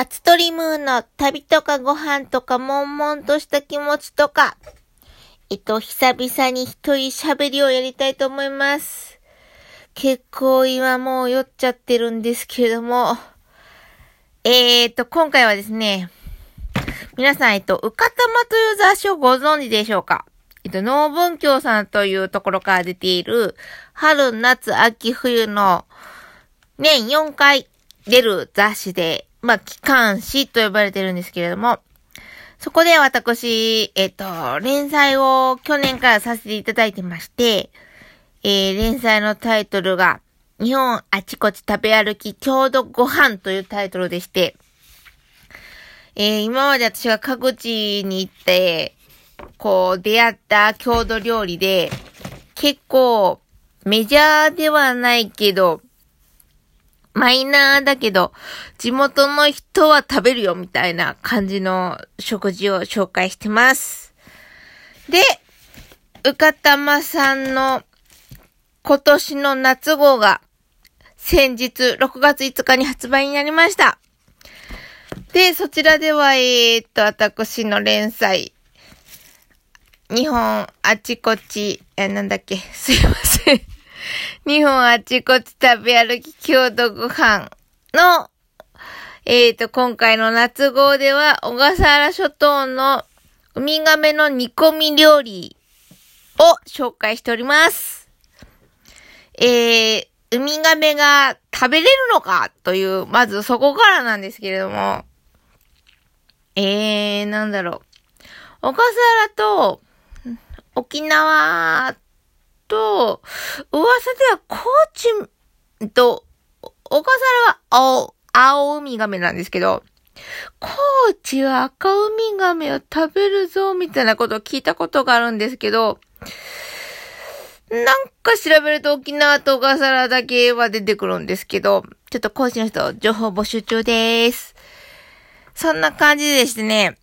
バツトリムーの旅とかご飯とか悶々とした気持ちとか、えっと、久々に一人喋りをやりたいと思います。結構今もう酔っちゃってるんですけれども、えーと、今回はですね、皆さん、えっと、うかたまという雑誌をご存知でしょうか？えっと、農文教さんというところから出ている、春、夏、秋、冬の年4回出る雑誌で、まあ、機関誌と呼ばれてるんですけれども、そこで私、えっと、連載を去年からさせていただいてまして、えー、連載のタイトルが、日本あちこち食べ歩き郷土ご飯というタイトルでして、えー、今まで私が各地に行って、こう、出会った郷土料理で、結構、メジャーではないけど、マイナーだけど、地元の人は食べるよみたいな感じの食事を紹介してます。で、うかたまさんの今年の夏号が先日6月5日に発売になりました。で、そちらでは、えー、っと、私の連載、日本あちこち、え、なんだっけ、すいません。日本あちこち食べ歩き郷土ご飯の、えっ、ー、と、今回の夏号では、小笠原諸島のウミガメの煮込み料理を紹介しております。えー、ウミガメが食べれるのかという、まずそこからなんですけれども、えー、なんだろう。小笠原と沖縄と、噂では高知と、小笠原は青、青ウミガメなんですけど、高知は赤ウミガメを食べるぞ、みたいなことを聞いたことがあるんですけど、なんか調べると沖縄と小笠原だけは出てくるんですけど、ちょっと高知の人、情報募集中です。そんな感じでしてね、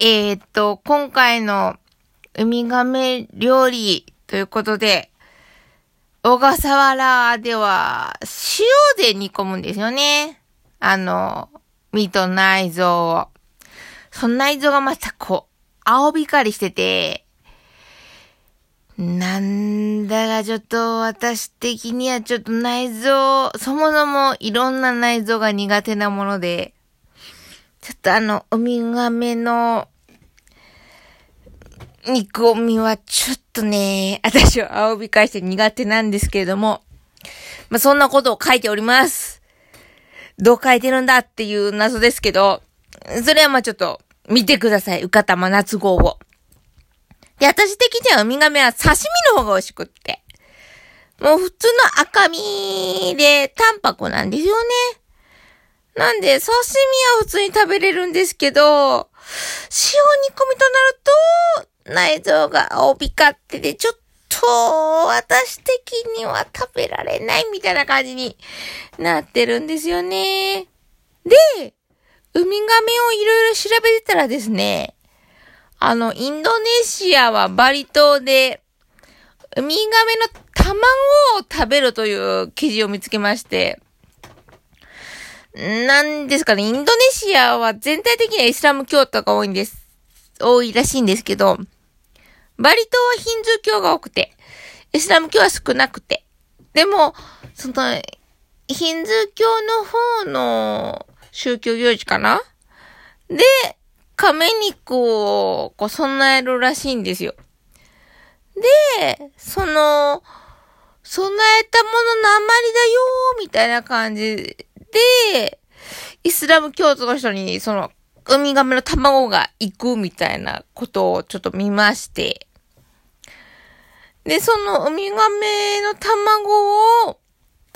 えー、っと、今回のウミガメ料理ということで、小笠原では塩で煮込むんですよね。あの、身と内臓を。その内臓がまたこう、青光りしてて、なんだがちょっと私的にはちょっと内臓、そもそもいろんな内臓が苦手なもので、ちょっとあの、ウミガメの煮込みはちょっとね、私は青び返して苦手なんですけれども、まあ、そんなことを書いております。どう書いてるんだっていう謎ですけど、それはまあちょっと見てください。うかたま夏号を。で、私的にはウミガメは刺身の方が美味しくって。もう普通の赤身で淡白なんですよね。なんで、刺身は普通に食べれるんですけど、塩煮込みとなると、内臓が青光ってて、ちょっと、私的には食べられないみたいな感じになってるんですよね。で、ウミガメをいろいろ調べてたらですね、あの、インドネシアはバリ島で、ウミガメの卵を食べるという記事を見つけまして、なんですかね、インドネシアは全体的にはイスラム教徒が多いんです。多いらしいんですけど、バリ島はヒンズー教が多くて、イスラム教は少なくて。でも、その、ヒンズー教の方の宗教行事かな？で、亀肉をこう備えるらしいんですよ。で、その、備えたものの余りだよみたいな感じで、イスラム教徒の人に、その、ウミガメの卵が行くみたいなことをちょっと見まして。で、そのウミガメの卵を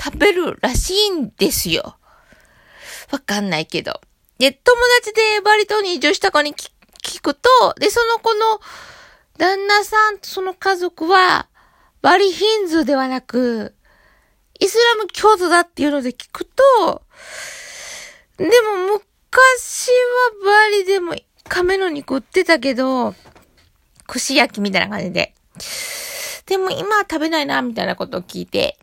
食べるらしいんですよ。わかんないけど。で、友達でバリ島に移住した子に聞くと、で、その子の旦那さんとその家族は、バリヒンズではなく、イスラム教徒だっていうので聞くと、でも昔はバリでも亀の肉売ってたけど、串焼きみたいな感じで。でも今は食べないな、みたいなことを聞いて。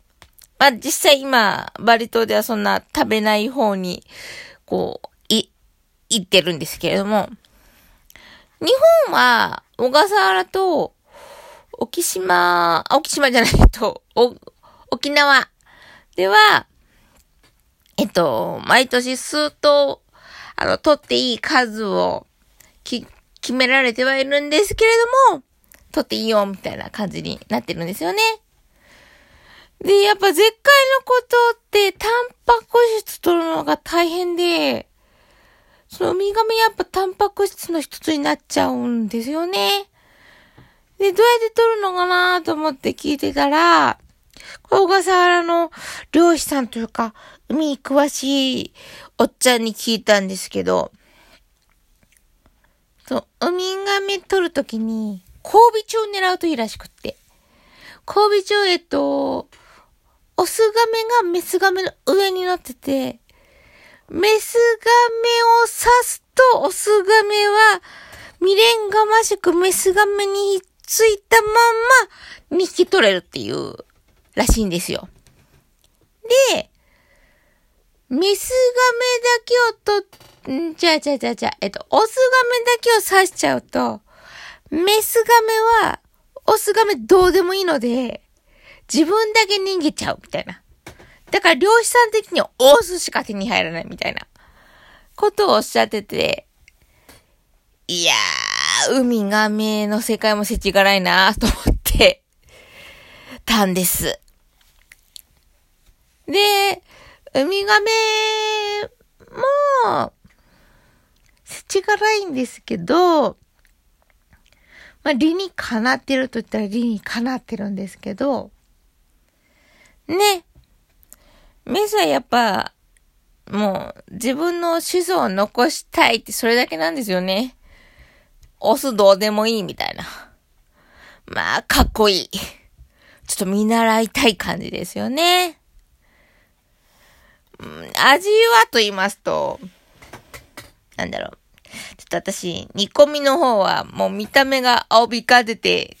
まあ実際今、バリ島ではそんな食べない方に、こう、い、行ってるんですけれども、日本は、小笠原と、沖島、沖島じゃないと、お、沖縄では、えっと、毎年数頭、あの、取っていい数を、き、決められてはいるんですけれども、取っていいよ、みたいな感じになってるんですよね。で、やっぱ絶海のことって、タンパク質取るのが大変で、そのウミガメやっぱタンパク質の一つになっちゃうんですよね。で、どうやって取るのかなと思って聞いてたら、小笠原の漁師さんというか、海に詳しいおっちゃんに聞いたんですけど、そう、ウミガメ取るときに、交尾蝶を狙うといいらしくって。交尾蝶、えっと、オスガメがメスガメの上に乗ってて、メスガメを刺すと、オスガメは未練がましくメスガメにひっついたまんま引き取れるっていうらしいんですよ。で、メスガメだけをと、んじゃあじゃあじゃあじゃ、えっと、オスガメだけを刺しちゃうと、メスガメは、オスガメどうでもいいので、自分だけ逃げちゃうみたいな。だから漁師さん的にはオスしか手に入らないみたいなことをおっしゃってて、いやー、ウミガメの世界も世知辛いなーと思ってたんです。で、ウミガメも、世知辛いんですけど、まあ、理にかなってると言ったら理にかなってるんですけど、ね。メスはやっぱ、もう、自分の子孫を残したいってそれだけなんですよね。オスどうでもいいみたいな。まあ、かっこいい。ちょっと見習いたい感じですよね。味はと言いますと、なんだろう。ちょっと私、煮込みの方はもう見た目が青びか出て、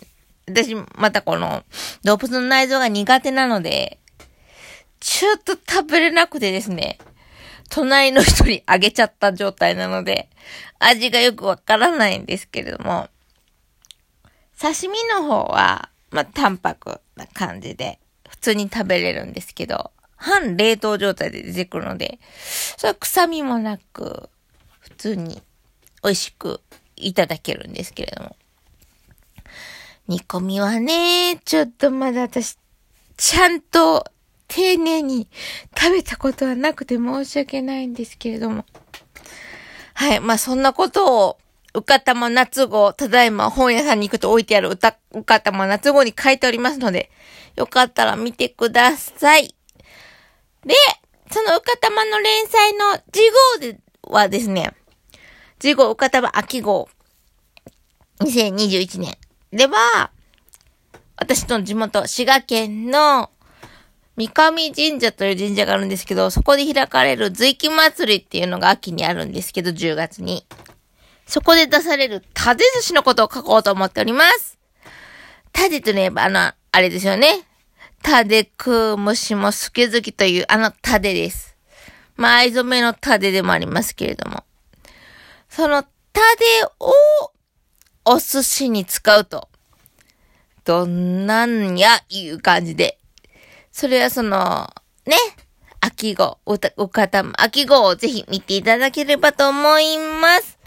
私、またこの、動物の内臓が苦手なので、ちょっと食べれなくてですね、隣の人にあげちゃった状態なので、味がよくわからないんですけれども、刺身の方は、まあ、淡白な感じで、普通に食べれるんですけど、半冷凍状態で出てくるので、それは臭みもなく、普通に美味しくいただけるんですけれども。煮込みはね、ちょっとまだ私、ちゃんと丁寧に食べたことはなくて申し訳ないんですけれども。はい。まあ、そんなことを、うかたま夏号、ただいま本屋さんに行くと置いてあるうた、うかたま夏号に書いておりますので、よかったら見てください。で、そのうかたまの連載の次号ではですね、次号うかたま秋号、2021年では、私の地元、滋賀県の三上神社という神社があるんですけど、そこで開かれる随記祭りっていうのが秋にあるんですけど、10月に。そこで出されるタデ寿司のことを書こうと思っております。タデといえば、あの、あれですよね。タデ食う虫も好き好きというあのタデです。まあ、藍染めのタデでもありますけれども。そのタデをお寿司に使うと、どんなんやいう感じで。それはその、ね、秋号、おた、お方も、秋号をぜひ見ていただければと思います。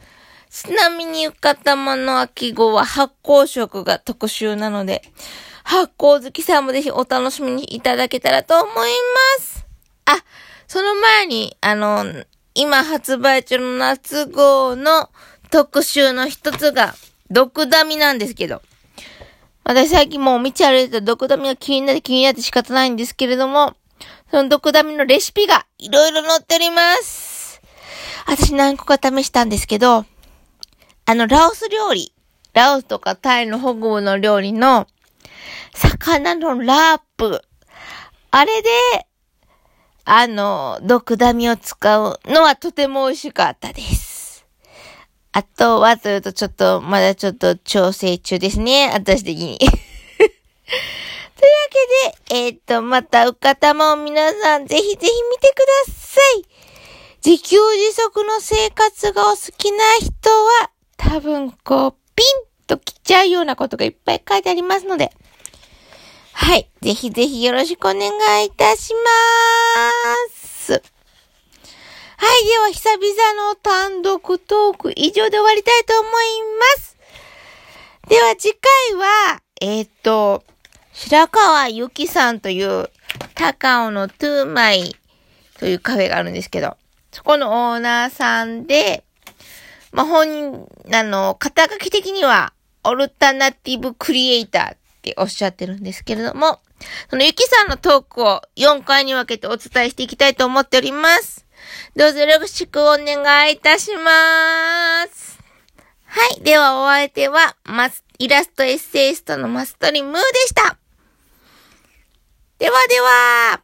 ちなみに、うかたまの秋号は発酵食が特集なので、発酵好きさんもぜひお楽しみにいただけたらと思います。あ、その前に、あの、今発売中の夏号の特集の一つが、毒ダミなんですけど。私最近もう道歩いてた毒ダミが気になって気になって仕方ないんですけれども、その毒ダミのレシピがいろいろ載っております。私何個か試したんですけど、あの、ラオス料理。ラオスとかタイの北部の料理の、魚のラープ。あれで、あの、毒ダミを使うのはとても美味しかったです。あとはというとちょっと、まだちょっと調整中ですね。私的に。というわけで、えっ、ー、と、また、うかたまを皆さんぜひぜひ見てください。自給自足の生活がお好きな人は、多分こう、ピンと来ちゃうようなことがいっぱい書いてありますので、はい。ぜひぜひよろしくお願いいたしまーす。はい。では、久々の単独トーク以上で終わりたいと思います。では、次回は、えっ、と、白川ゆきさんという、高尾のトゥーマイというカフェがあるんですけど、そこのオーナーさんで、まあ、本、あの、肩書き的には、オルタナティブクリエイターっておっしゃってるんですけれども、そのゆきさんのトークを4回に分けてお伝えしていきたいと思っております。どうぞよろしくお願いいたします。はい。では、お相手は、マス、イラストエッセイストのマストリムーでした。ではでは、